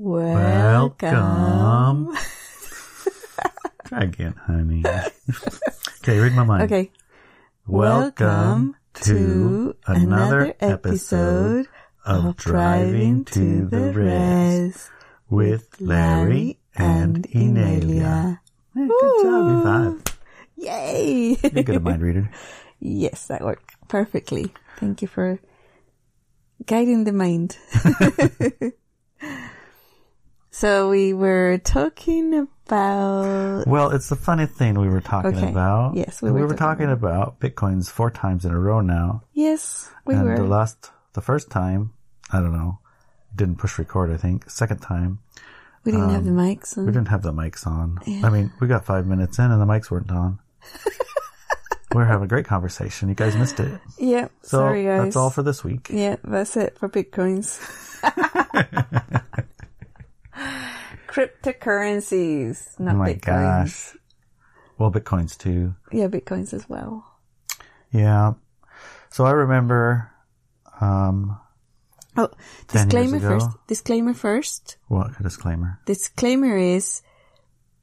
Welcome. Try again, honey. okay, read my mind. Okay. Welcome to another episode of Driving to the Res with Larry and Inelia. Hey, good job, you five. Yay! You're good at mind reader. yes, that worked perfectly. Thank you for guiding the mind. So we were talking about Well, it's the funny thing we were talking Okay. about. Yes, we we were were talking about bitcoins four times in a row now. yes, we and were the last, the first time, I don't know, didn't push record. I think second time we didn't have the um, mics on. we didn't have the mics on. I mean, we got five minutes in and the mics weren't on. we're having a great conversation. You guys missed it. Yeah, So sorry guys. that's all for this week. Yeah, that's it for bitcoins. Cryptocurrencies, not Oh my bitcoins. gosh. Well, bitcoins too. Yeah, bitcoins as well. Yeah. So I remember, um, Oh, disclaimer first. Disclaimer first. what disclaimer? Disclaimer is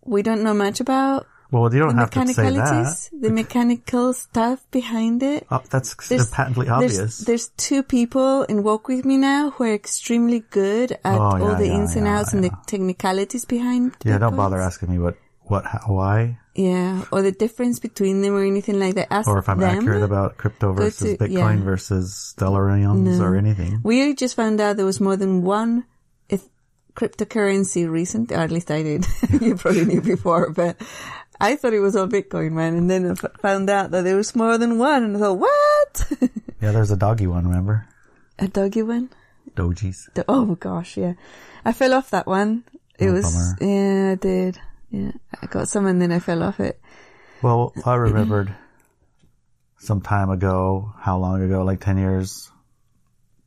we don't know much about Well, you don't the have to say that. the mechanical stuff behind it. Oh, that's There's- patently obvious. there's two people in Walk With Me now who are extremely good at Oh, all the yeah, ins and yeah, outs and the technicalities behind yeah, don't Bitcoins. bother asking me what, what, how, why, Yeah, or the difference between them or anything like that. Ask or if I'm them. accurate about crypto versus to- Bitcoin yeah. versus Stellariums or anything. We just found out there was more than one cryptocurrency recent, or at least I did. you probably knew before, but I thought it was all Bitcoin, man. And then I f- found out that there was more than one, and I thought, what? Yeah, there's a doggy one, remember? A doggy one? Dojis. The- oh gosh, yeah. I fell off that one. It Oh, was, bummer. yeah, I did. Yeah, I got some and then I fell off it. Well, I remembered some time ago, how long ago, like 10 years,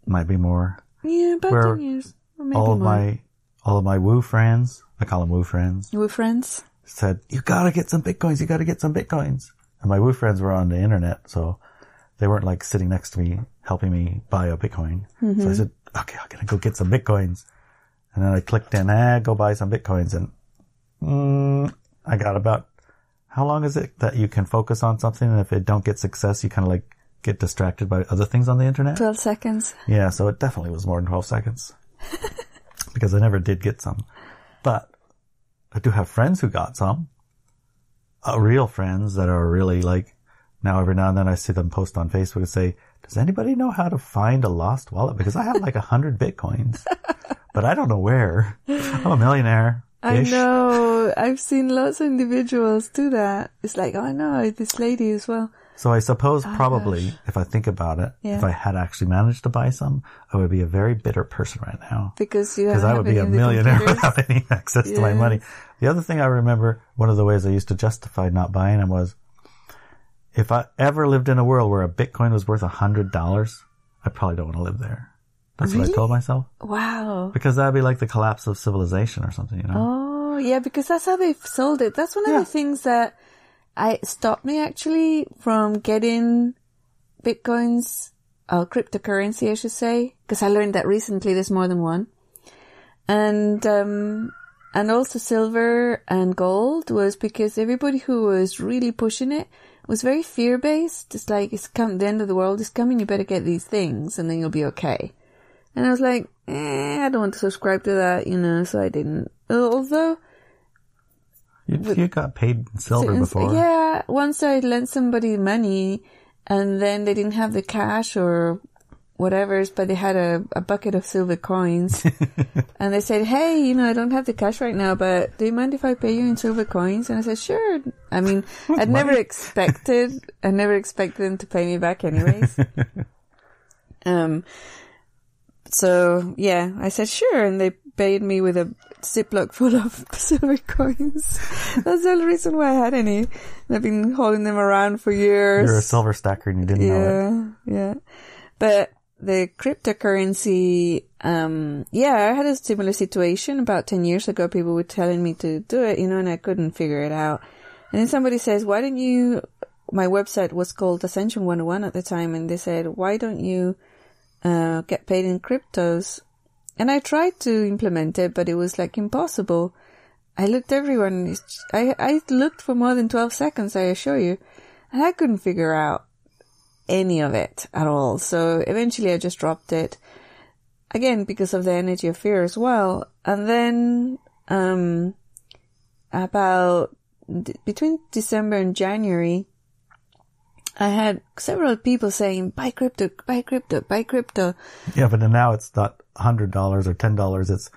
might be more. Yeah, about 10 years. Maybe all of more. my, all of my woo friends, I call them woo friends, We're friends. Said, you gotta get some bitcoins, you gotta get some bitcoins. And my woo friends were on the internet, so they weren't like sitting next to me, helping me buy a bitcoin. So I said, okay, I'm gonna go get some bitcoins. And then I clicked in, eh, go buy some bitcoins. And, mm, I got about, how long is it that you can focus on something? And if it don't get success, you kind of like get distracted by other things on the internet? 12 seconds. Yeah, so it definitely was more than 12 seconds. because I never did get some. But I do have friends who got some. Uh, real friends that are really like, now every now and then I see them post on Facebook and say, does anybody know how to find a lost wallet? Because I have like a hundred bitcoins, but I don't know where. I'm a millionaire. I know. I've seen lots of individuals do that. It's like, oh no, this lady as well. So I suppose oh, probably, if I think about it, Yeah. if I had actually managed to buy some, I would be a very bitter person right now. Because you because I would be a millionaire without any access to my money. The other thing I remember, one of the ways I used to justify not buying them was, if I ever lived in a world where a Bitcoin was worth a hundred dollars, I probably don't want to live there. That's what I told myself. Wow. Because that'd be like the collapse of civilization or something, you know? Oh, yeah, because that's how they've sold it. That's one of Yeah. the things that I stopped me actually from getting bitcoins, uh, cryptocurrency, I should say, because I learned that recently there's more than one. And, um, and also silver and gold was because everybody who was really pushing it was very fear based. It's like, it's come, the end of the world is coming, you better get these things and then you'll be okay. And I was like, eh, I don't want to subscribe to that, you know, so I didn't. Although, You, you got paid in silver since- before. yeah, once I lent somebody money and then they didn't have the cash or whatever, but they had a, a bucket of silver coins and they said, Hey, you know, I don't have the cash right now, but do you mind if I pay you in silver coins? And I said, sure. I mean, I'd never expected, I never expected them to pay me back anyways. um, so yeah, I said sure, and they paid me with a Ziploc full of silver coins. That's the only reason why I had any. And I've been holding them around for years. You're a silver stacker and you didn't know it. yeah, yeah. But the cryptocurrency, um, yeah, I had a similar situation about 10 years ago. People were telling me to do it, you know, and I couldn't figure it out. And then somebody says, why don't you, my website was called Ascension 101 at the time, and they said, why don't you, uh, get paid in cryptos? And I tried to implement it, but it was like impossible. I looked everywhere and I, I looked for more than 12 seconds, I assure you, and I couldn't figure out any of it at all. So eventually I just dropped it again because of the energy of fear as well. And then, um, about d- between December and January, I had several people saying, buy crypto, buy crypto, buy crypto. Yeah, but now it's not hundred dollars or ten dollars. It's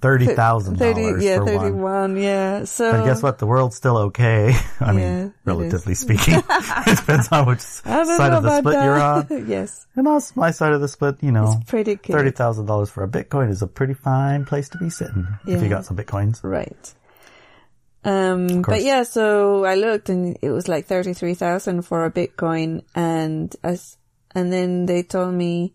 thirty thousand dollars. yeah, for one. 31, yeah. So, But guess what? The world's still okay. I Yeah, mean, relatively speaking. it depends on which side of the split you're on. yes. And on my side of the split, you know, Pretty good. thirty thousand dollars for a Bitcoin is a pretty fine place to be sitting if you got some Bitcoins. Right. Um, but yeah, so I looked and it was like 33,000 for a Bitcoin and as, and then they told me,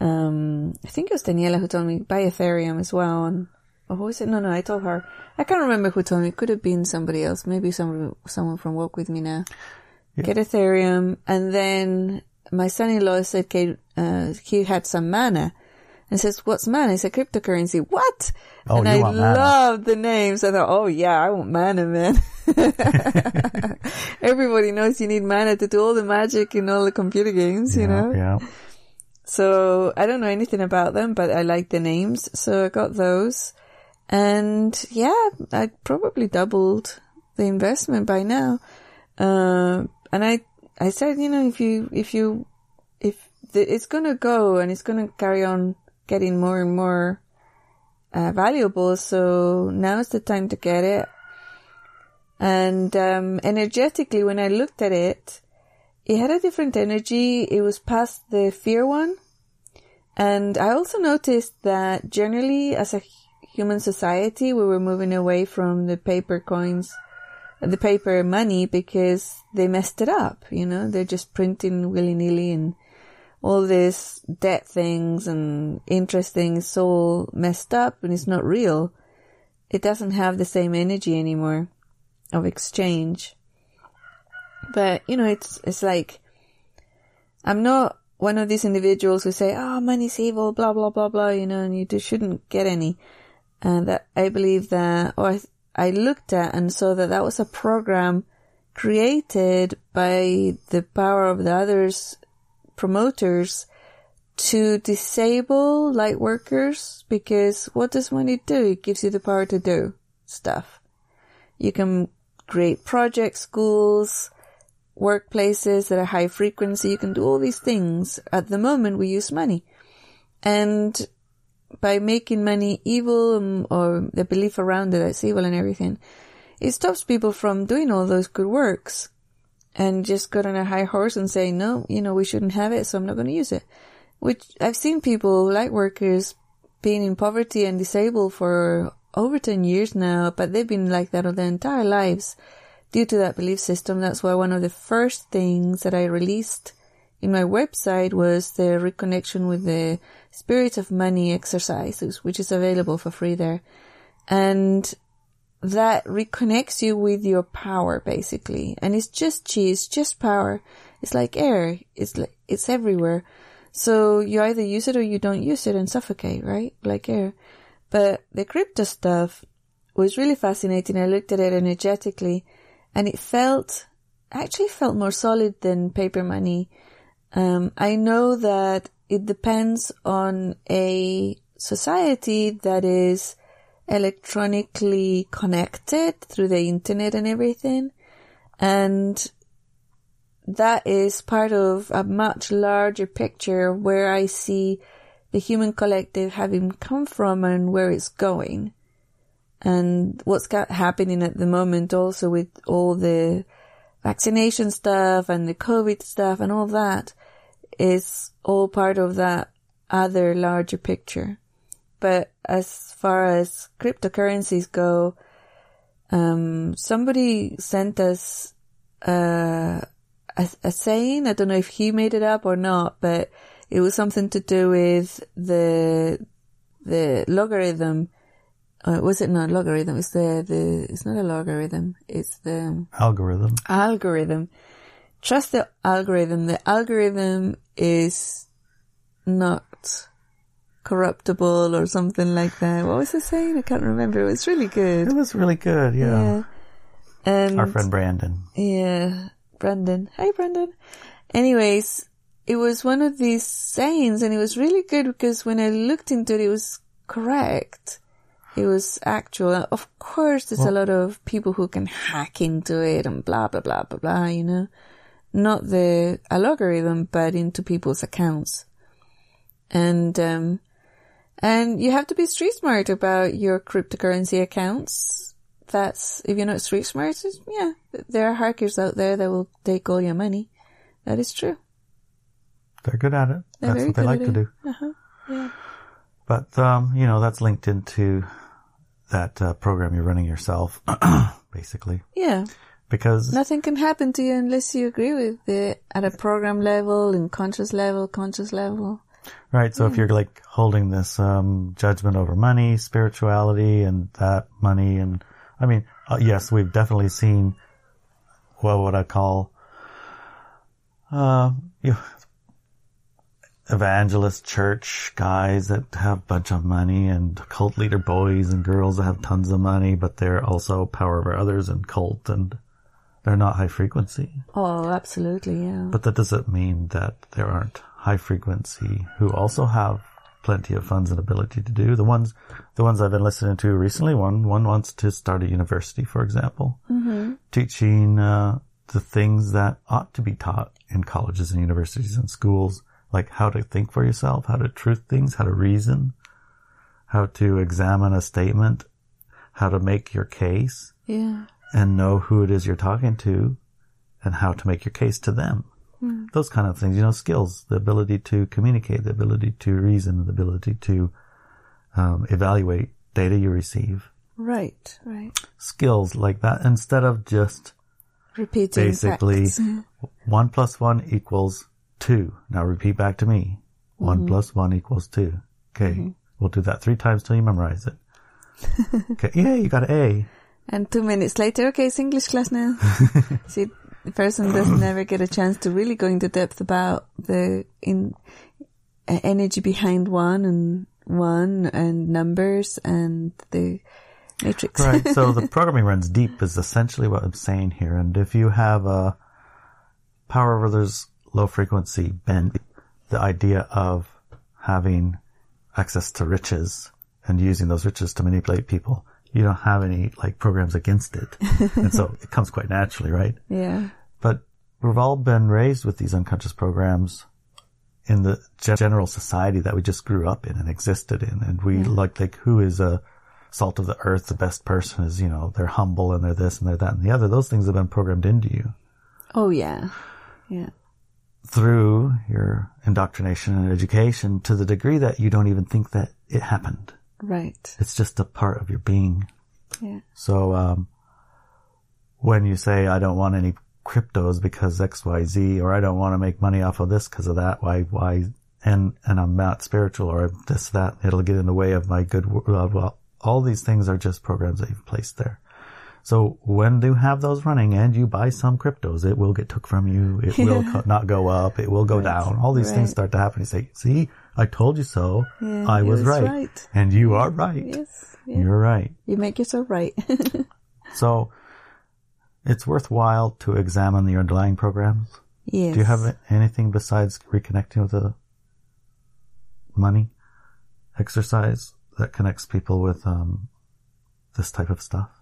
um, I think it was Daniela who told me buy Ethereum as well. And, oh, who was it? No, no, I told her. I can't remember who told me. It could have been somebody else. Maybe someone, someone from Work With Me Now. Get Ethereum. And then my son-in-law said, okay, uh, he had some mana. And says, what's mana? It's a cryptocurrency. What? Oh, and you I loved the names. I thought, oh yeah, I want mana, man. Everybody knows you need mana to do all the magic in all the computer games, you know? Yeah. So I don't know anything about them, but I like the names. So I got those. And yeah, I probably doubled the investment by now. Uh, and I, I said, you know, if you, if you, if the, it's going to go and it's going to carry on getting more and more uh, valuable. So now's the time to get it. And, um, energetically, when I looked at it, it had a different energy. It was past the fear one. And I also noticed that generally as a human society, we were moving away from the paper coins, the paper money because they messed it up, you know, they're just printing willy nilly and all this debt things and interest things all messed up and it's not real. It doesn't have the same energy anymore of exchange. But, you know, it's, it's like, I'm not one of these individuals who say, oh, money's evil, blah, blah, blah, blah, you know, and you just shouldn't get any. And that I believe that, or I, I looked at and saw that that was a program created by the power of the others promoters to disable light workers because what does money do? It gives you the power to do stuff. You can create projects, schools, workplaces that are high frequency. You can do all these things. At the moment, we use money. And by making money evil um, or the belief around it that's evil and everything, it stops people from doing all those good works and just got on a high horse and say, no, you know, we shouldn't have it, so I'm not going to use it. Which I've seen people, light workers, being in poverty and disabled for over 10 years now, but they've been like that all their entire lives due to that belief system. That's why one of the first things that I released in my website was the reconnection with the spirit of money exercises, which is available for free there. And that reconnects you with your power basically. And it's just chi, it's just power. It's like air. It's like, it's everywhere. So you either use it or you don't use it and suffocate, right? Like air. But the crypto stuff was really fascinating. I looked at it energetically and it felt, actually felt more solid than paper money. Um, I know that it depends on a society that is electronically connected through the internet and everything. And that is part of a much larger picture where I see the human collective having come from and where it's going. And what's happening at the moment also with all the vaccination stuff and the COVID stuff and all that is all part of that other larger picture. But as far as cryptocurrencies go, um, somebody sent us uh, a, a saying. I don't know if he made it up or not, but it was something to do with the the logarithm. Uh, was it not logarithm? It's the the. It's not a logarithm. It's the Algorithm. algorithm. Trust the algorithm. The algorithm is not corruptible or something like that. What was it saying? I can't remember. It was really good. It was really good. Yeah. Yeah. And Our friend Brandon. yeah, Brandon. Hi, Brandon. Anyways, it was one of these sayings and it was really good because when I looked into it, it was correct. It was actual. Of course, there's a lot of people who can hack into it and blah, blah, blah, blah, blah, you know. Not the algorithm, but into people's accounts. And, um, and you have to be street smart about your cryptocurrency accounts. That's, if you're not street smart, yeah, there are hackers out there that will take all your money. That is true. They're good at it. They're That's what they like to do. Uh-huh. Yeah. But, um, you know, that's linked into that uh, program you're running yourself, basically. Yeah. Because, Nothing can happen to you unless you agree with it at a program level, in conscious level, conscious level. Right, so if you're like holding this um, judgment over money, spirituality, and that money, and I mean, uh, yes, we've definitely seen what would I call, uh, you evangelist church guys that have a bunch of money and cult leader boys and girls that have tons of money, but they're also power over others and cult and they're not high frequency. Oh, absolutely, yeah. But that doesn't mean that there aren't high frequency who also have plenty of funds and ability to do. The ones, the ones I've been listening to recently, one, one wants to start a university, for example, teaching, uh, the things that ought to be taught in colleges and universities and schools, like how to think for yourself, how to truth things, how to reason, how to examine a statement, how to make your case yeah. and know who it is you're talking to and how to make your case to them. Hmm. Those kind of things, you know, skills, the ability to communicate, the ability to reason, the ability to um, evaluate data you receive. Right, right. Skills like that instead of just Repeating basically facts. Mm-hmm. one plus one equals two. Now repeat back to me. One mm-hmm. plus one equals two. Okay. Mm-hmm. We'll do that three times till you memorize it. okay. Yeah, you got an A. And two minutes later, okay, it's English class now. See, person doesn't ever get a chance to really go into depth about the in uh, energy behind one and one and numbers and the matrix. right. So the programming runs deep is essentially what I'm saying here. And if you have a power over others low frequency bend, the idea of having access to riches and using those riches to manipulate people, you don't have any like programs against it. and so it comes quite naturally, right? yeah. But we've all been raised with these unconscious programs in the gen- society that we just grew up in and existed in. And we like, like, who is a salt of the earth? The best person is, you know, they're humble and they're this and they're that and the other. Those things have been programmed into you Oh yeah. Yeah. through your indoctrination and education to the degree that you don't even think that it happened. Right. It's just a part of your being. Yeah. So, um, when you say, I don't want any cryptos because X, Y, Z, or I don't want to make money off of this because of that, why, why, and, and I'm not spiritual or this, that, it'll get in the way of my good, uh, well, all these things are just programs that you've placed there. So when you have those running and you buy some cryptos, it will get took from you. It will co- not go up. It will go down. All these Right. things start to happen. You say, see, I told you so. Yeah, I was, was right. right. And you are right. Yes. Yeah. You're right. You make yourself right. So it's worthwhile to examine the underlying programs. yes. Do you have anything besides reconnecting with the money exercise that connects people with um, this type of stuff?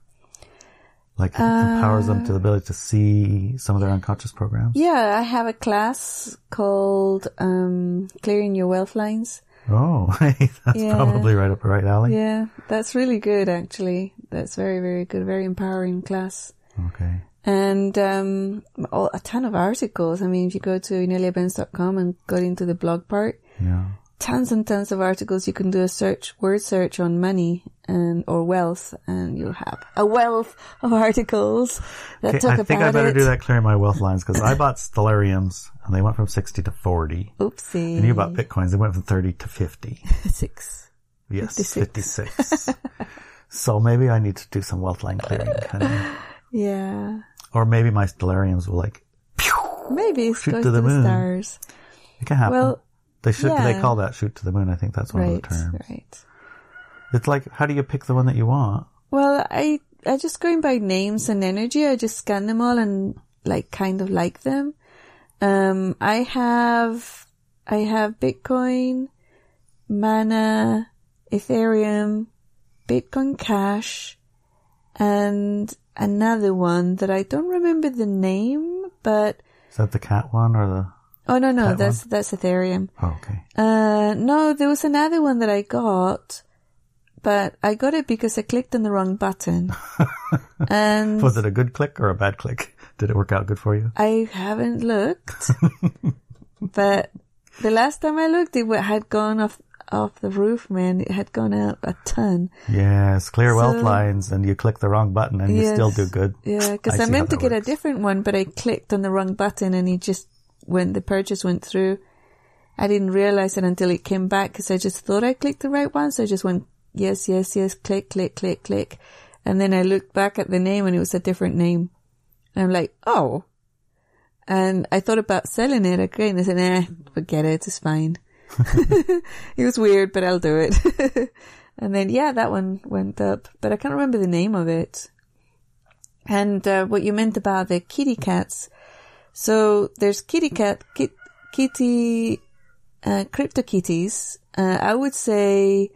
Like it empowers them to the ability to see some of their unconscious programs. Yeah, I have a class called um, Clearing Your Wealth Lines. Oh, that's Yeah. probably right up the right alley. Yeah, that's really good actually. That's very, very good, very empowering class. Okay. And um, all- a ton of articles. I mean, if you go to ineliabenz.com and go into the blog part, Yeah. tons and tons of articles. You can do a search, word search on money and or wealth, and you'll have a wealth of articles that Okay, talk I think about I better it. do that clearing my wealth lines because I bought stellariums and they went from 60 to 40. Oopsie. And you bought bitcoins, they went from 30 to 50. six. Yes, 56. 56. so maybe I need to do some wealth line clearing kind of, Yeah. or maybe my stellariums will like, Maybe it's Shoot to to the moon. stars. it can happen. Well, They should. They call that shoot to the moon. I think that's one of Right, the terms. right. It's like, how do you pick the one that you want? Well, I I just going by names and energy. I just scan them all and like kind of like them. Um, I have I have Bitcoin, Mana, Ethereum, Bitcoin Cash, and another one that I don't remember the name, but Is that the cat one or the? oh no no That that's that's Ethereum. Oh, okay. Uh, no, there was another one that I got, but I got it because I clicked on the wrong button. and Was it a good click or a bad click? Did it work out good for you? I haven't looked, but the last time I looked, it had gone off off the roof, man. It had gone out a ton. Yes, clear wealth lines, and you click the wrong button, and you still do good. Yeah, because I I, meant to get a different one, but I clicked on the wrong button, and it just when the purchase went through, I didn't realize it until it came back because I just thought I clicked the right one, so I just went yes, yes, yes, click, click, click, click, and then I looked back at the name, and it was a different name. And I'm like, oh. And I thought about selling it again. I said, nah, forget it. It's fine. it was weird, but I'll do it. and then, yeah, that one went up, but I can't remember the name of it. And uh, what you meant about the kitty cats. So there's kitty cat, kit, kitty, uh, crypto kitties. Uh, I would say,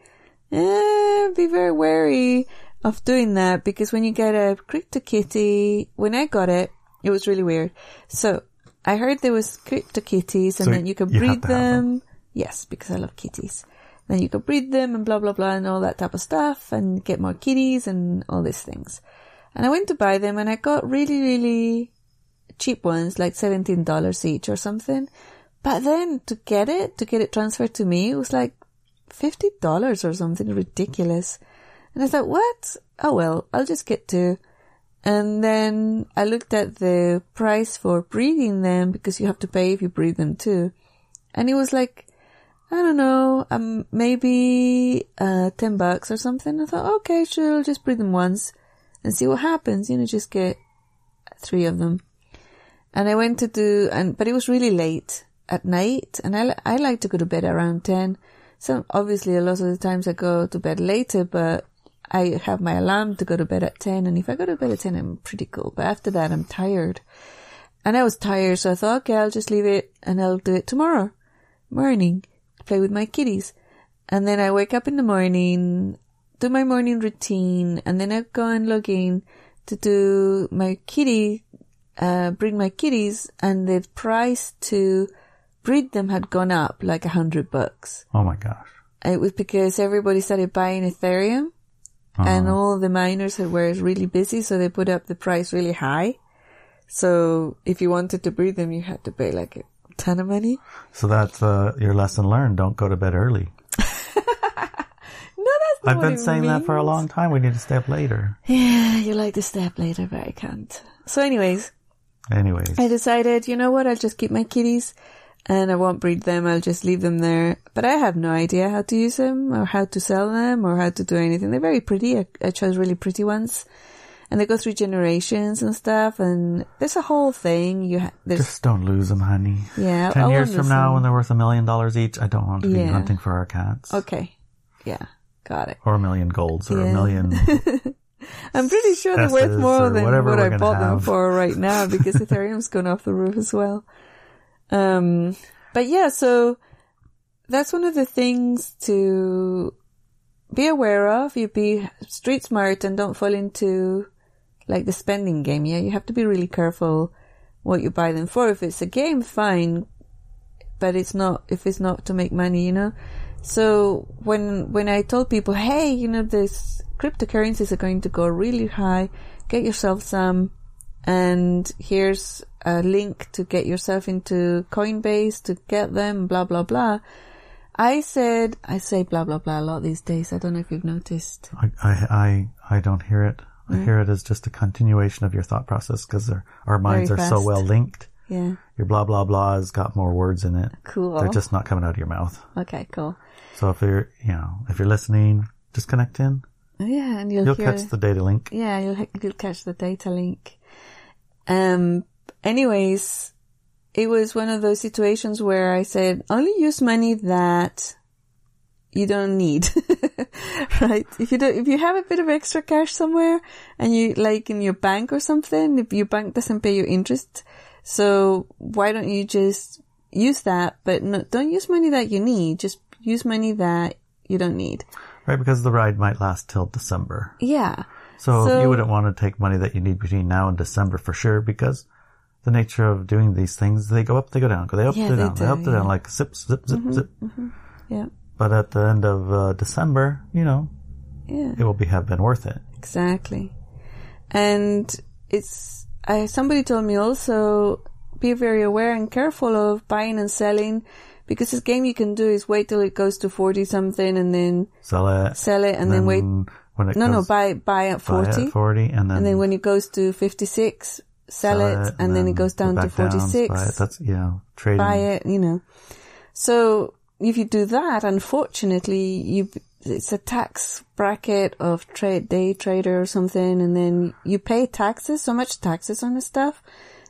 eh, be very wary of doing that because when you get a crypto kitty, when I got it, it was really weird. So I heard there was crypto kitties and So then you could you breed them. them. Yes, because I love kitties. Then you could breed them and blah blah blah and all that type of stuff and get more kitties and all these things. And I went to buy them and I got really, really cheap ones, like $17 each or something. But then to get it, to get it transferred to me, it was like $50 or something ridiculous. And I thought, what? Oh well, I'll just get two. And then I looked at the price for breeding them because you have to pay if you breed them too. And it was like, I don't know, um, maybe, uh, 10 bucks or something. I thought, okay, sure, I'll just breed them once and see what happens. You know, just get three of them. And I went to do, and, but it was really late at night and I, I like to go to bed around 10. So obviously a lot of the times I go to bed later, but I have my alarm to go to bed at 10. And if I go to bed at 10, I'm pretty cool. But after that, I'm tired. And I was tired, so I thought, okay, I'll just leave it and I'll do it tomorrow morning, play with my kitties. And then I wake up in the morning, do my morning routine, and then I go and log in to do my kitty, uh, breed my kitties, and the price to breed them had gone up like a hundred bucks. Oh my gosh. It was because everybody started buying Ethereum and all the miners were really busy, so they put up the price really high. So if you wanted to breed them, you had to pay like a ton of money. So that's uh, your lesson learned. Don't go to bed early. No, that's not I've been saying that for a long time. We need to stay up later. Yeah, you like to step later, but I can't. So anyways, Anyways, I decided, you know what, I'll just keep my kitties and I won't breed them. I'll just leave them there. But I have no idea how to use them or how to sell them or how to do anything. They're very pretty. I, I chose really pretty ones. And they go through generations and stuff. And there's a whole thing. You ha- just don't lose them, honey. yeah. Ten I years from now, listen. when they're worth a million dollars each, I don't want to be Yeah. hunting for our cats. Okay, yeah, got it. Or a million golds, or a million. I'm pretty sure they're worth more than what I bought them for right now because Ethereum's gone off the roof as well. Um, but yeah, so that's one of the things to be aware of. You be street smart and don't fall into like the spending game. Yeah, you have to be really careful what you buy them for. If it's a game, fine, but it's not if it's not to make money, you know. So when when I told people, hey, you know, this cryptocurrencies are going to go really high, get yourself some, and here's a link to get yourself into Coinbase to get them, blah blah blah. I said, I say blah blah blah a lot these days. I don't know if you've noticed. I, I, I, I don't hear it. I hear it as just a continuation of your thought process because our minds Very are so well linked. Yeah, Your blah blah blah has got more words in it. cool. They're just not coming out of your mouth. okay, cool. So if you're, you know, if you're listening, just connect in. Yeah, and you'll, You'll hear. catch the data link. Yeah, you'll you'll catch the data link. Um. Anyways, it was one of those situations where I said, only use money that you don't need. right? If you don't, if you have a bit of extra cash somewhere and you like in your bank or something, if your bank doesn't pay you interest, so why don't you just use that, but no, don't use money that you need. Just use money that you don't need. Right, because the ride might last till December. Yeah. So, So- you wouldn't want to take money that you need between now and December for sure because the nature of doing these things, they go up, they go down, go they up, Yeah, they they down, they do, up, they down, like zip, zip, zip, zip. Yeah. But at the end of uh, December, you know, Yeah. it will be have been worth it. Exactly. And it's, I, somebody told me also be very aware and careful of buying and selling because this game you can do is wait till it goes to 40 something and then Sell it. sell it and then, wait. when it No, no, buy, buy at buy 40. at 40 and then, and then when it goes to 56, sell, it, and, then, it goes down to back down, 46. buy it. That's, yeah, trading. buy it, you know. So if you do that, unfortunately, you it's a tax bracket of trade day trader or something, and then you pay taxes, so much taxes on the stuff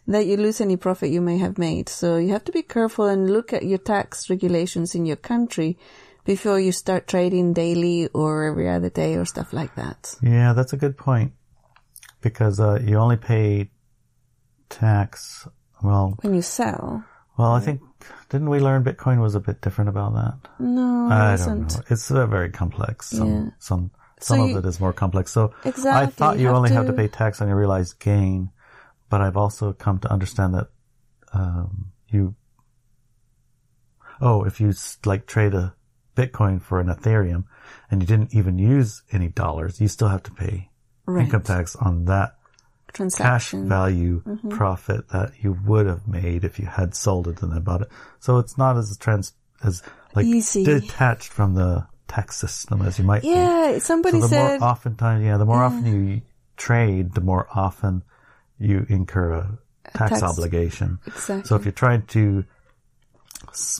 that you lose any profit you may have made. So you have to be careful and look at your tax regulations in your country before you start trading daily or every other day or stuff like that. Yeah, that's a good point. Because, uh, you only pay tax, well, When you sell, well, I think, didn't we learn Bitcoin was a bit different about that? no, it I don't know. It's uh, very complex. Some, Yeah. some, So some you- of it is more complex. So exactly, I thought you you have only have to to- pay tax on your realized gain, but I've also come to understand that, um, you, oh, if you like trade a Bitcoin for an Ethereum and you didn't even use any dollars, you still have to pay Right. income tax on that cash Transaction. value Mm-hmm. profit that you would have made if you had sold it and then bought it. So it's not as trans as like Easy. detached from the tax system as you might think. Yeah, somebody So the said, more oftentimes, yeah, the more often you trade, the more often you incur a tax, tax- obligation. exactly. So if you're trying to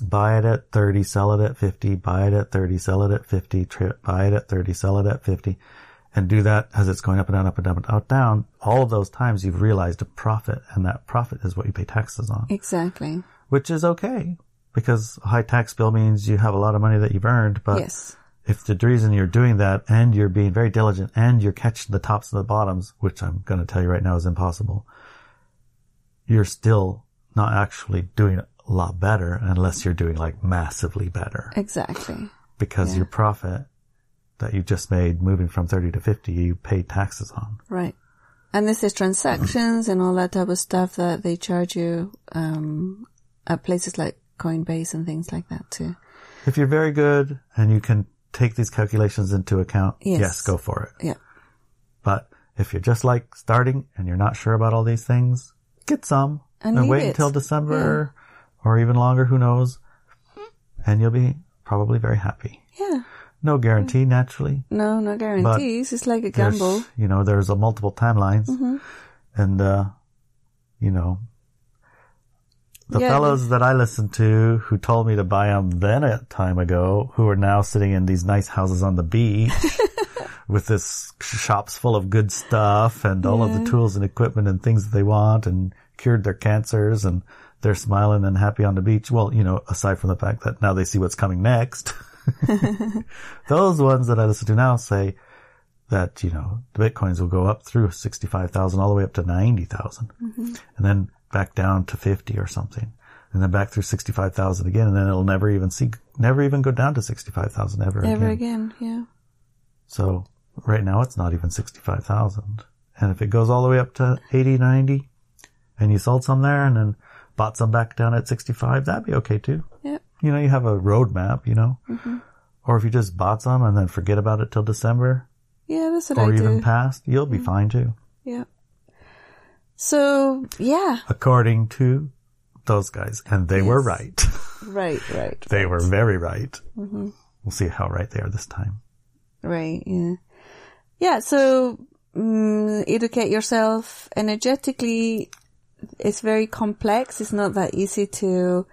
buy it at 30, sell it at 50, buy it at 30, sell it at 50, tra- buy it at 30, sell it at 50, and do that as it's going up and down, up and down, up and down, all of those times you've realized a profit, and that profit is what you pay taxes on, exactly. which is okay. Because a high tax bill means you have a lot of money that you've earned, but Yes. if the reason you're doing that and you're being very diligent and you're catching the tops and the bottoms, which I'm going to tell you right now is impossible, you're still not actually doing a lot better unless you're doing like massively better Exactly. because your profit that you just made moving from 30 to 50, you pay taxes on. Right. And this is transactions and all that type of stuff that they charge you um, at places like Coinbase and things like that too. If you're very good and you can take these calculations into account, Yes. yes, go for it. Yeah. But if you're just like starting and you're not sure about all these things, get some And and, wait it. until December or even longer, who knows? And you'll be probably very happy. Yeah. No guarantee, naturally. No, no guarantees. it's like a gamble. you know, there's a multiple timelines Mm-hmm. and, uh, you know, the Yeah, fellows that I listened to who told me to buy them then a time ago, who are now sitting in these nice houses on the beach with this shops full of good stuff and all of the tools and equipment and things that they want and cured their cancers and they're smiling and happy on the beach. Well, you know, aside from the fact that now they see what's coming next. Those ones that I listen to now say that, you know, the bitcoins will go up through 65,000 all the way up to 90,000 mm-hmm. and then back down to 50 or something and then back through 65,000 again and then it'll never even see, never even go down to 65,000 ever Ever again. again. Yeah. So right now it's not even 65,000. And if it goes all the way up to 80, 90 and you sold some there and then bought some back down at 65, that'd be okay too. Yeah. You know, you have a roadmap, you know, mm-hmm. or if you just bought some and then forget about it till December Yeah, that's what I do. or even past, you'll be mm-hmm. fine too. yeah. So, yeah. According to those guys. And they were right. Right, right. they were very right. Mm-hmm. We'll see how right they are this time. Right, yeah. Yeah, so mm, educate yourself energetically. It's very complex. It's not that easy to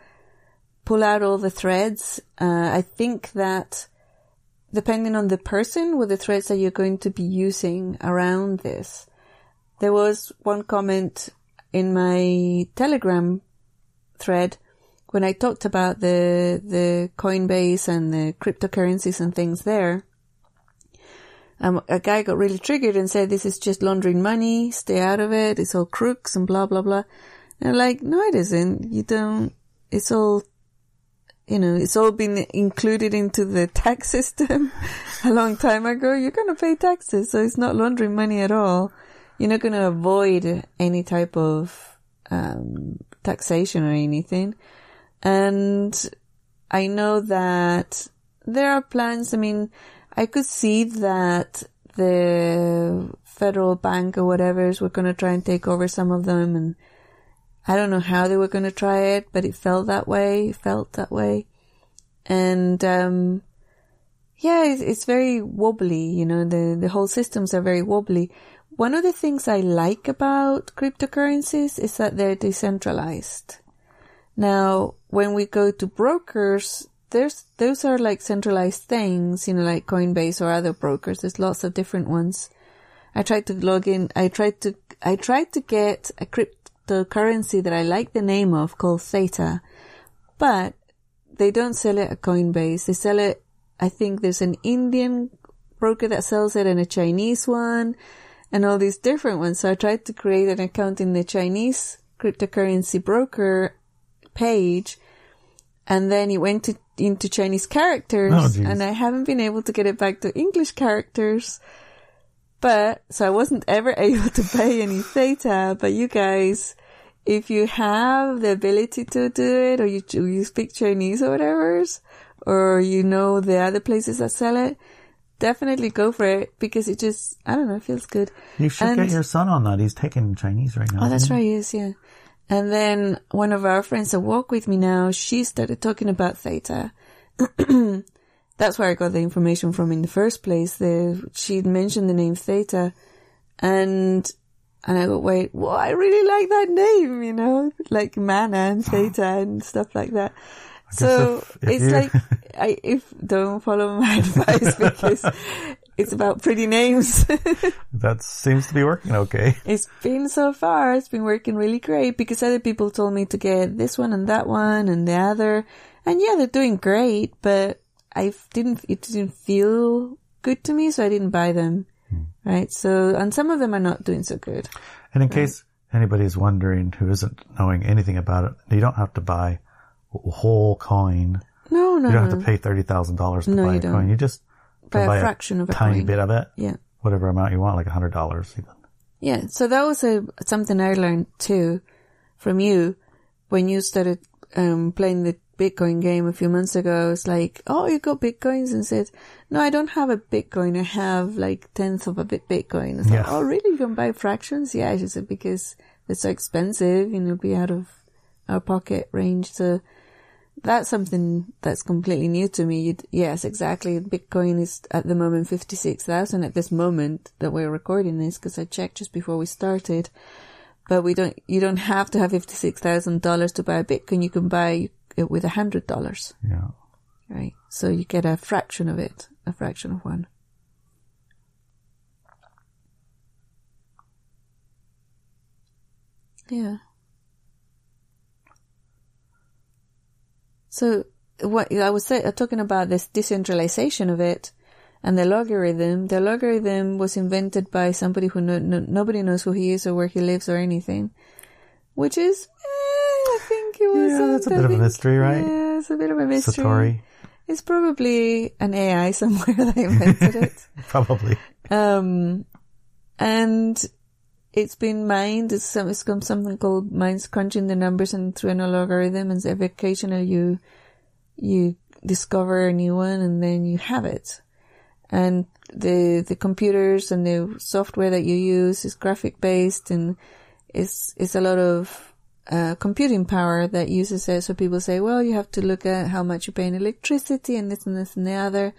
pull out all the threads. Uh, I think that depending on the person with the threads that you're going to be using around this, there was one comment in my Telegram thread when I talked about the the Coinbase and the cryptocurrencies and things there. Um, a guy got really triggered and said, "This is just laundering money. Stay out of it. It's all crooks and blah blah blah." And I'm like, "No, it isn't. You don't. It's all." You know, it's all been included into the tax system a long time ago. You're going to pay taxes, so it's not laundering money at all. You're not going to avoid any type of um, taxation or anything. And I know that there are plans. I mean, I could see that the federal bank or whatever were going to try and take over some of them. And I don't know how they were going to try it, but it felt that way. It felt that way. And, um, yeah, it's, it's very wobbly, you know, the, the whole systems are very wobbly. One of the things I like about cryptocurrencies is that they're decentralized. Now, when we go to brokers, there's, those are like centralized things, you know, like Coinbase or other brokers. There's lots of different ones. I tried to log in, I tried to, I tried to get a cryptocurrency that I like the name of called Theta, but they don't sell it at Coinbase. They sell it, I think there's an Indian broker that sells it and a Chinese one and all these different ones. So I tried to create an account in the Chinese cryptocurrency broker page and then it went to, into Chinese characters Oh, and I haven't been able to get it back to English characters. But, so I wasn't ever able to pay any theta, but you guys, if you have the ability to do it or you, you speak Chinese or whatever, or you know the other places that sell it, definitely go for it because it just, I don't know, it feels good. You should And- get your son on that. He's taking Chinese right now. Oh, that's right, yes, yeah. And then one of our friends that walk with me now, she started talking about theta. That's where I got the information from in the first place. The, she'd mentioned the name theta and, and I go, wait, well, I really like that name, you know, like mana and theta and stuff like that. So if- if it's you- like, I, if don't follow my advice because it's about pretty names. That seems to be working okay. It's been so far, it's been working really great because other people told me to get this one and that one and the other. And yeah, they're doing great, but I didn't, it didn't feel good to me, so I didn't buy them. Right? So, and some of them are not doing so good. And in case anybody is wondering who isn't knowing anything about it, you don't have to buy a whole coin. No, no, You don't no. have to pay thirty thousand dollars to No, buy a don't. coin. You just Buy can a buy fraction of a tiny coin. bit of it, Yeah. whatever amount you want, like a hundred dollars even. Yeah, so that was a, something I learned too from you when you started um, playing the Bitcoin game a few months ago. It's like, oh, you got Bitcoins and said, no, I don't have a Bitcoin. I have like tenth of a bit Bitcoin. It's like, oh, really? You can buy fractions? Yeah, she said, because they're so expensive and it'll be out of our pocket range. So that's something that's completely new to me. You'd, yes, exactly. Bitcoin is at the moment 56,000 at this moment that we're recording this because I checked just before we started. But we don't, you don't have to have $56,000 to buy a Bitcoin. You can buy it with $100, Yeah. right? So you get a fraction of it, a fraction of one. Yeah. So what I was say, uh, talking about this decentralization of it and the logarithm. The logarithm was invented by somebody who no, no, nobody knows who he is or where he lives or anything, which is, think it was. Yeah, that's a bit of a mystery, right? Yeah, it's a bit of a mystery. Satoshi, It's probably an AI somewhere that invented it. probably. Um, and it's been mined. It's, some, it's got something called minds crunching the numbers and through an algorithm. And every occasionally you, you discover a new one and then you have it. And the, the computers and the software that you use is graphic based and it's, it's a lot of, uh, computing power that uses it. So people say, well, you have to look at how much you pay in electricity and this and this and the other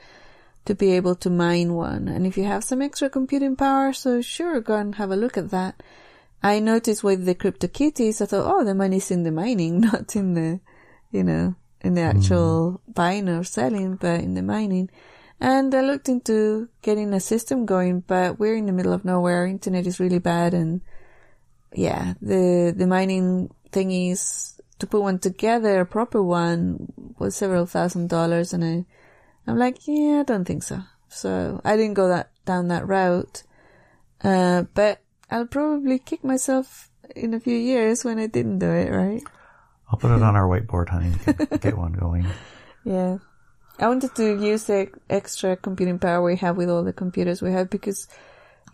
to be able to mine one. And if you have some extra computing power, so sure, go and have a look at that. I noticed with the CryptoKitties, I thought, oh, the money's in the mining, not in the, you know, in the actual buying or selling, but in the mining. And I looked into getting a system going, but we're in the middle of nowhere. Internet is really bad and yeah, the, the mining thingies to put one together, a proper one, was several thousand dollars, and I, I'm like, yeah, I don't think so. So I didn't go that down that route. Uh, but I'll probably kick myself in a few years when I didn't do it, right? I'll put it on our whiteboard, honey. Get, get one going. Yeah. I wanted to use the extra computing power we have with all the computers we have because,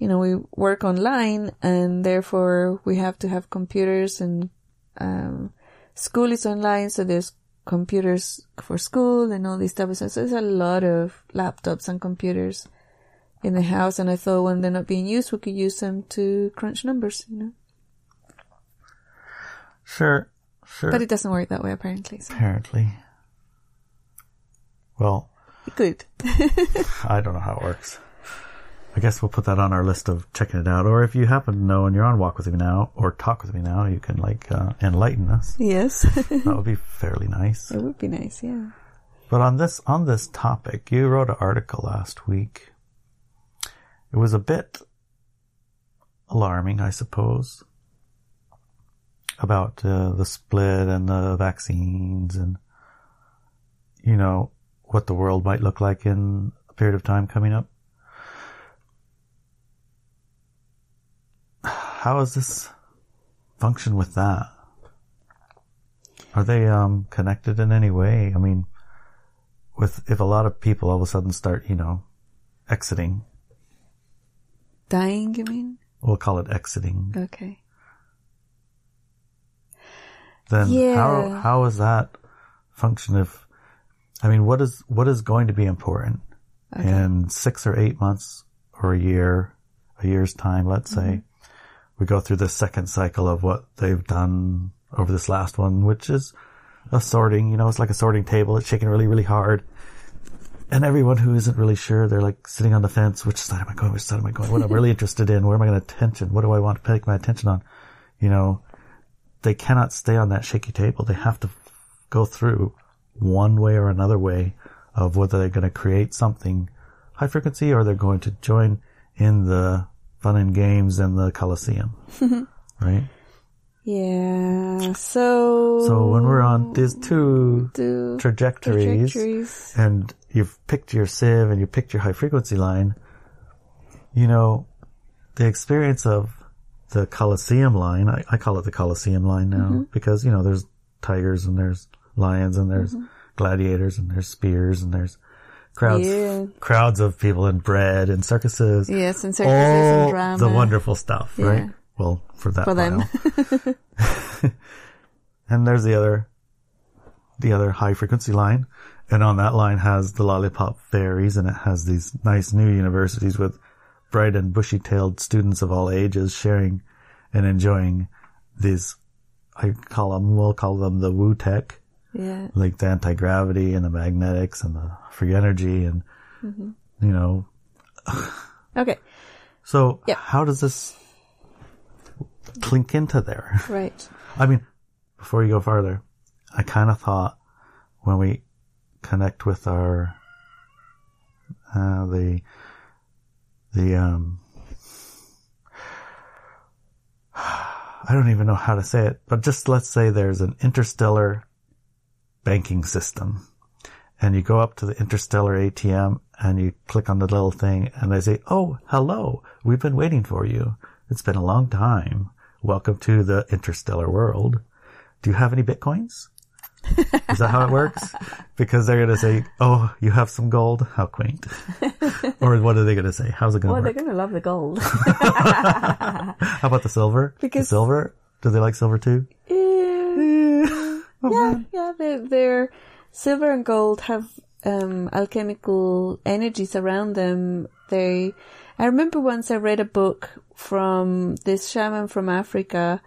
you know, we work online and therefore we have to have computers and, um, school is online. So there's computers for school and all these stuff. So there's a lot of laptops and computers in the house. And I thought when they're not being used, we could use them to crunch numbers, you know, Sure, sure. but it doesn't work that way apparently. So Apparently. Well, good. I don't know how it works. I guess we'll put that on our list of checking it out. Or if you happen to know and you're on Walk With Me Now or Talk With Me Now, you can like uh, enlighten us. yes. That would be fairly nice. it would be nice. Yeah. But on this on this topic, you wrote an article last week. It was a bit alarming, I suppose, about uh, the split and the vaccines and you know what the world might look like in a period of time coming up. How does this function with that? Are they um, connected in any way? I mean, with if a lot of people all of a sudden start, you know, exiting, Dying, you mean? we'll call it exiting, Okay. then how how is that function if I mean what is what is going to be important in six or eight months or a year, a year's time, let's say, we go through the second cycle of what they've done over this last one, which is a sorting, you know, it's like a sorting table, it's shaking really, really hard. And everyone who isn't really sure, they're like sitting on the fence, which side am I going, which side am I going, what am I'm really interested in, where am I going to attention, what do I want to take my attention on? You know, they cannot stay on that shaky table. They have to go through one way or another way of whether they're going to create something high frequency or they're going to join in the fun and games in the Coliseum. right? Yeah. So. So when we're on these two the trajectories, trajectories. and you've picked your sieve and you picked your high frequency line, you know, the experience of the Colosseum line, I, I call it the Colosseum line now Mm-hmm. because, you know, there's tigers and there's lions and there's Mm-hmm. gladiators and there's spears and there's crowds, Yeah. crowds of people and bread and circuses. Yes, and circuses and drama. the wonderful stuff, Yeah. right? Well, for that For them. and there's the other, the other high frequency line. And on that line has the lollipop fairies and it has these nice new universities with bright and bushy tailed students of all ages sharing and enjoying these, I call them, we'll call them the woo tech, Yeah. like the anti-gravity and the magnetics and the free energy and, Mm-hmm. you know, Okay. so Yeah. how does this clink into there? Right. I mean, before you go farther, I kind of thought when we connect with our uh, the the um I don't even know how to say it, but just let's say there's an interstellar banking system and you go up to the interstellar ATM and you click on the little thing and they say, Oh, hello. We've been waiting for you. It's been a long time. Welcome to the interstellar world. Do you have any bitcoins? Is that how it works? Because they're going to say, Oh, you have some gold? How quaint. or what are they going to say? How's it going to work? Well, they're gonna love the gold. How about the silver? Because- the silver? Do they like silver too? Eh, yeah. yeah, yeah. They're, they're silver and gold have um, alchemical energies around them. They. I remember once I read a book from this shaman from Africa,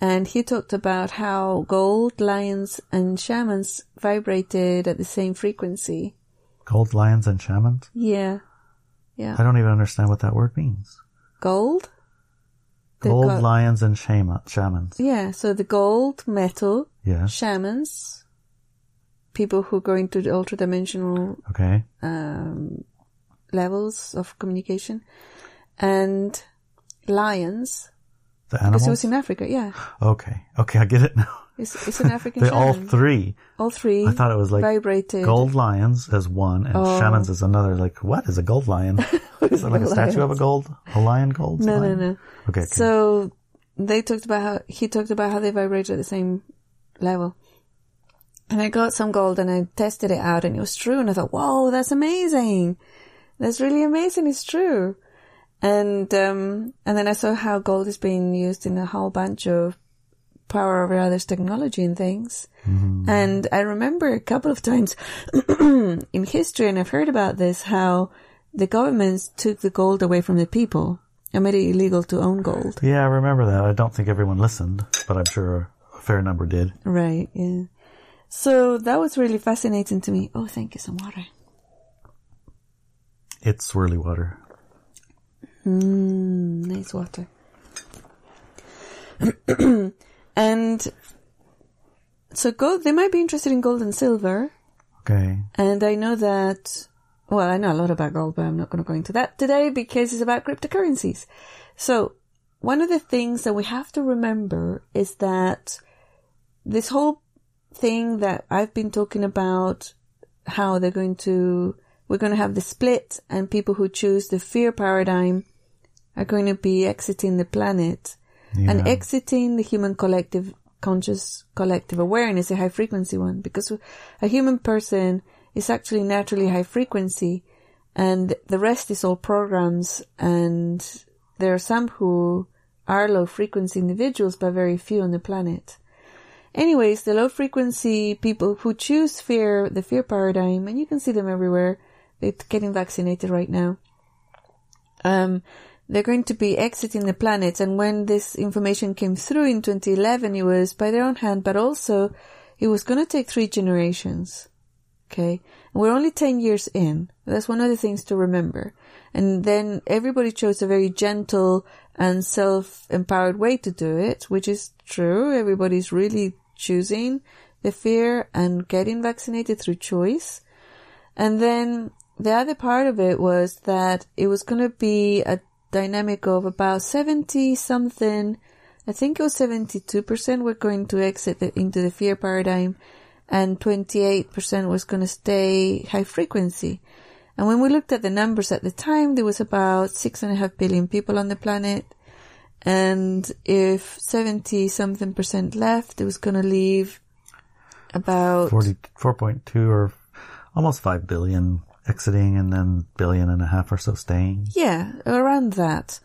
and he talked about how gold, lions, and shamans vibrated at the same frequency. Gold lions and shamans? Yeah, yeah. I don't even understand what that word means. Gold. Gold got- lions and shama- shamans. Yeah, so the gold metal Yes. shamans, people who go into the ultra dimensional Okay. um, levels of communication, and lions, The because animals? it was in Africa. Yeah, Okay. Okay. I get it now. It's, it's an African They all shaman. three. all three. I thought it was like vibrated. gold lions as one and Oh. shamans as another. Like, what is a gold lion? is it like a statue of a gold? A lion gold? No, no, no. Okay. okay. So they talked about how he talked about how they vibrate at the same level. And I got some gold and I tested it out and it was true and I thought, whoa, that's amazing. That's really amazing. It's true. And, um, and then I saw how gold is being used in a whole bunch of power over others technology and things. And I remember a couple of times in history, and I've heard about this, how the governments took the gold away from the people and made it illegal to own gold. yeah, I remember that. I don't think everyone listened, but I'm sure fair number did. Right, yeah. So that was really fascinating to me. Oh, thank you, some water. It's swirly water. Mm, nice water. and so gold, they might be interested in gold and silver. Okay. And I know that, well, I know a lot about gold, but I'm not going to go into that today because it's about cryptocurrencies. So one of the things that we have to remember is that this whole thing that I've been talking about, how they're going to, we're going to have the split and people who choose the fear paradigm are going to be exiting the planet and exiting the human collective conscious collective awareness, a high frequency one, because a human person is actually naturally high frequency and the rest is all programs and there are some who are low frequency individuals, but very few on the planet. Anyways, the low frequency people who choose fear, the fear paradigm, and you can see them everywhere. They're getting vaccinated right now. Um, they're going to be exiting the planet. And when this information came through in 2011, it was by their own hand, but also it was going to take three generations. Okay. And we're only 10 years in. That's one of the things to remember. And then everybody chose a very gentle and self-empowered way to do it, which is true. Everybody's really choosing the fear and getting vaccinated through choice. And then the other part of it was that it was going to be a dynamic of about 70 something. I think it was 72% were going to exit the, into the fear paradigm and 28% was going to stay high frequency. And when we looked at the numbers at the time, there was about six and a half billion people on the planet. And if 70 something percent left, it was going to leave about 44.2 or almost 5 billion exiting and then billion and a half or so staying. Yeah, around that.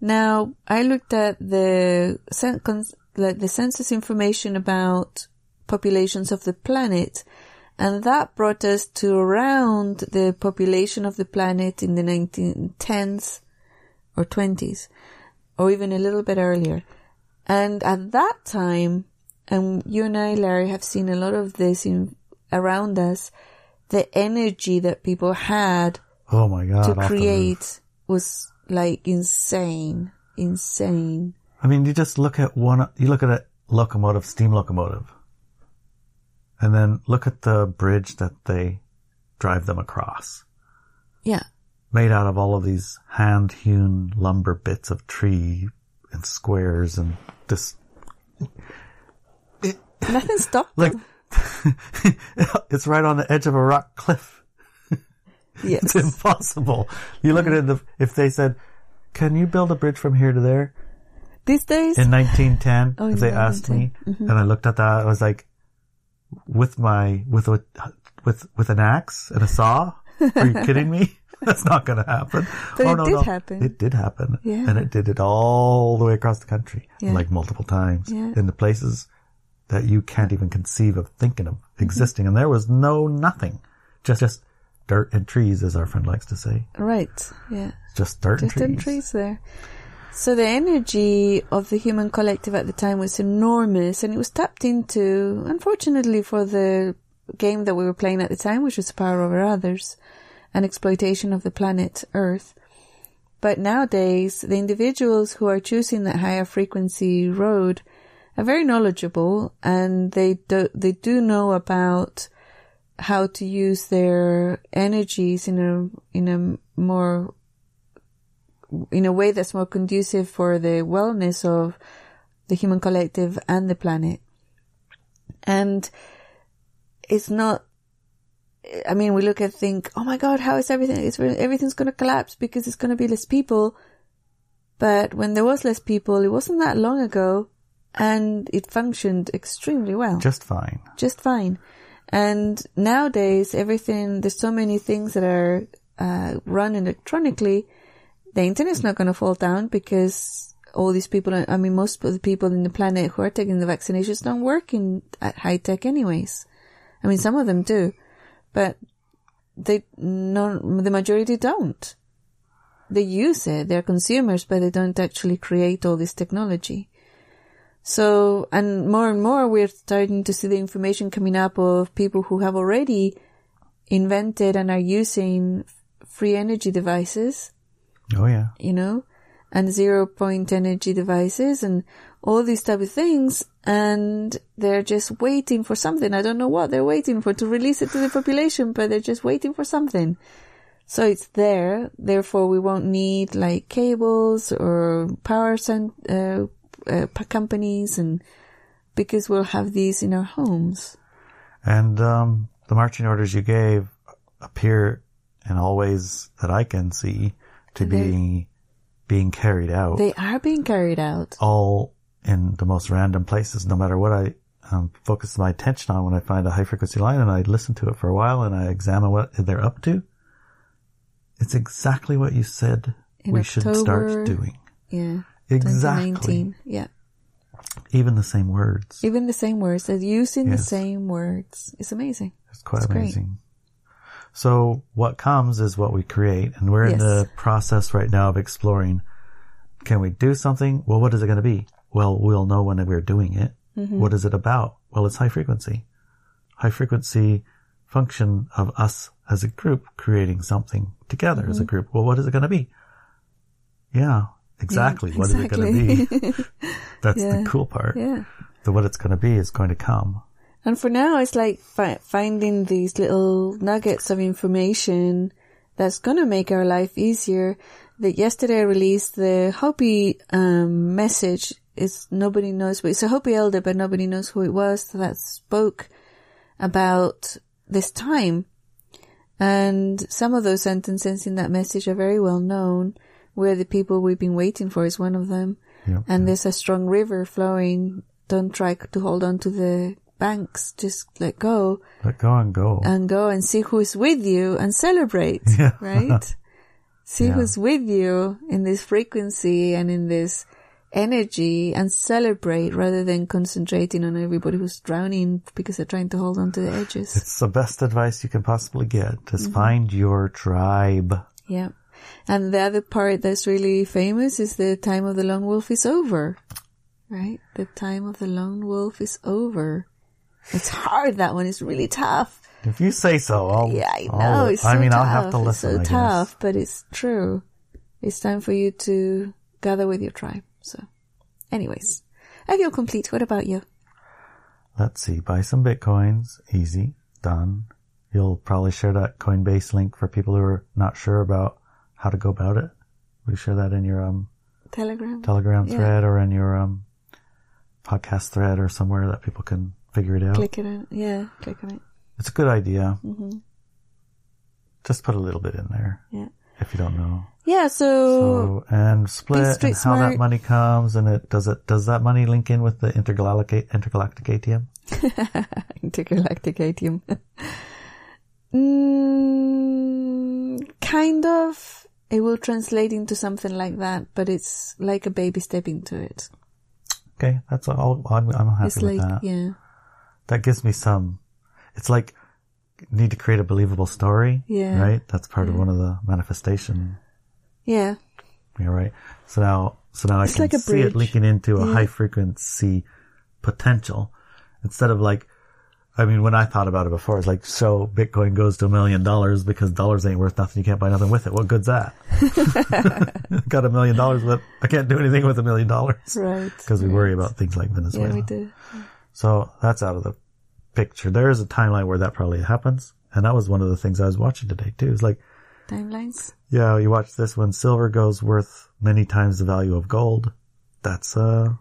Now, I looked at the like the census information about populations of the planet, and that brought us to around the population of the planet in the 1910s or 20s, or even a little bit earlier. And at that time, and you and I, Larry, have seen a lot of this in around us, the energy that people had Oh my god. to off the roof. create was like insane, insane. I mean, you just look at one, you look at a locomotive, steam locomotive, and then look at the bridge that they drive them across. Yeah. Made out of all of these hand hewn lumber bits of tree and squares and just, Nothing stopped like, it's right on the edge of a rock cliff. Yes. It's impossible. You look at it, the, if they said, can you build a bridge from here to there? These days, in 1910, Oh, if they asked me, 1910. Mm-hmm. and I looked at that, I was like, with my, with a, with, with an axe and a saw? Are you kidding me? That's not going to happen. But oh, it no, did no. happen. It did happen. Yeah. And it did it all the way across the country, Yeah. like multiple times, Yeah. in the places that you can't even conceive of thinking of Mm-hmm. existing. And there was no nothing, just, just dirt and trees, as our friend likes to say. right. Yeah. Just dirt Just and trees. trees there. So the energy of the human collective at the time was enormous and it was tapped into, unfortunately for the game that we were playing at the time, which was power over others and exploitation of the planet Earth. But nowadays, the individuals who are choosing that higher frequency road are very knowledgeable and they do, they do know about how to use their energies in a, in a more in a way that's more conducive for the wellness of the human collective and the planet. And it's not, I mean, we look and think, oh my God, how is everything? It's, everything's going to collapse because it's going to be less people. But when there was less people, it wasn't that long ago and it functioned extremely well. Just fine. Just fine. And nowadays, everything, there's so many things that are uh, run electronically. The internet's not going to fall down because all these people, I mean, most of the people in the planet who are taking the vaccinations don't work in at high tech anyways. I mean, some of them do, but they, no, the majority don't. They use it. They're consumers, but they don't actually create all this technology. So, and more and more we're starting to see the information coming up of people who have already invented and are using free energy devices, Oh yeah. you know, and zero point energy devices and all these type of things. And they're just waiting for something. I don't know what they're waiting for to release it to the population, but they're just waiting for something. So it's there. Therefore, we won't need like cables or power cent- uh, uh, companies and because we'll have these in our homes. And um, the marching orders you gave appear in all ways that I can see to They- be being carried out, They are being carried out. all in the most random places. No matter what I um, focus my attention on when I find a high frequency line, and I listen to it for a while, and I examine what they're up to. It's exactly what you said In we should start doing. Yeah. Exactly. Yeah. Even the same words. Even the same words. They're using the same words. It's amazing. It's quite It's great. amazing. So what comes is what we create, and we're in the process right now of exploring. Can we do something? Well, what is it going to be? Well, we'll know when we're doing it. Mm-hmm. What is it about? Well, it's high frequency. High frequency function of us as a group creating something together Mm-hmm. as a group. Well, what is it going to be? Yeah, exactly. What is it going to be? That's Yeah. the cool part. Yeah. The what it's going to be is going to come. And for now, it's like fi- finding these little nuggets of information that's going to make our life easier. That yesterday I released the Hopi um, message. It's nobody knows, but it's a Hopi elder, but nobody knows who it was that spoke about this time. And some of those sentences in that message are very well known. Where the people we've been waiting for is one of them. And there's a strong river flowing. Don't try to hold on to the banks. Just let go Let go and go. and go and see who's with you and celebrate, Yeah. right? See who's with you in this frequency and in this energy and celebrate rather than concentrating on everybody who's drowning because they're trying to hold on to the edges. It's the best advice you can possibly get. Mm-hmm. Just find your tribe. Yeah. And the other part that's really famous is the time of the lone wolf is over. Right? The time of the lone wolf is over. It's hard, that one. It's really tough. If you say so, I'll. Yeah, I know. I'll- it's so I mean, tough. I'll have to It's listen. so I guess. tough, but it's true. It's time for you to gather with your tribe. So, anyways, I feel complete. What about you? Let's see. Buy some bitcoins. Easy. Done. You'll probably share that Coinbase link for people who are not sure about how to go about it. We share that in your um, Telegram? Telegram Yeah. thread or in your um, podcast thread or somewhere that people can figure it out. Click it on. Yeah, click on it. It's a good idea. Mm-hmm. Just put a little bit in there Yeah. if you don't know. Yeah, so, So and split and how smart. that money comes and it does it does that money link in with the intergalactic intergalactic ATM? intergalactic ATM. mm, kind of. It will translate into something like that, but it's like a baby step into it. Okay, that's all. I'm, I'm happy It's with like, that. yeah, That gives me some. It's like need to create a believable story. Yeah. Right. That's part of one of the manifestation. Yeah, Yeah. Right. So now, so now I It's can like a see it linking into a Yeah. high frequency potential instead of like. I mean, when I thought about it before, it's like, so Bitcoin goes to a million dollars because dollars ain't worth nothing. You can't buy nothing with it. What good's that? Got a million dollars, but I can't do anything with a million dollars right. because we worry about things like Venezuela. Yeah, we do. So that's out of the picture. There is a timeline where that probably happens. And that was one of the things I was watching today too. It's like, Timelines. yeah, you watch this when silver goes worth many times the value of gold. That's, uh,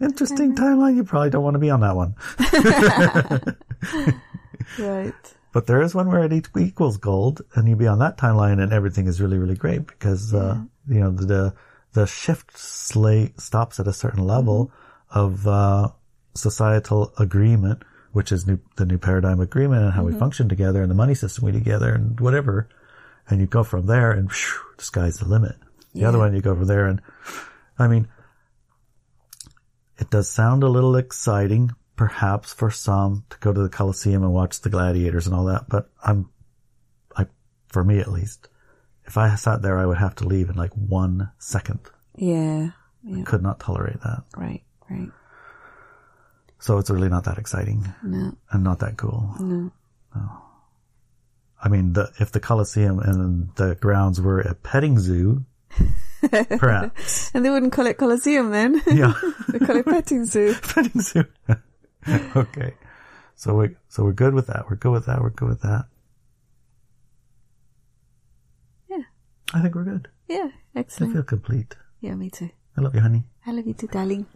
Interesting timeline. You probably don't want to be on that one. Right. But there is one where it equals gold, and you be on that timeline, and everything is really, really great because uh, you know the the shift slate stops at a certain level of uh, societal agreement, which is new, the new paradigm agreement and how we function together, and the money system we together, and whatever. And you go from there, and phew, the sky's the limit. The other one, you go from there, and I mean, it does sound a little exciting, perhaps for some to go to the Coliseum and watch the gladiators and all that, but I'm, I, for me at least, if I sat there, I would have to leave in like one second. Yeah. Yeah. Could not tolerate that. Right. Right. So it's really not that exciting No. and not that cool. No. I mean, the, if the Coliseum and the grounds were a petting zoo, perhaps. And they wouldn't call it Colosseum then. Yeah. they call it petting zoo. petting zoo. okay. So we, so we're good with that. We're good with that. We're good with that. Yeah. I think we're good. Yeah. Excellent. I feel complete. Yeah, me too. I love you, honey. I love you too, darling.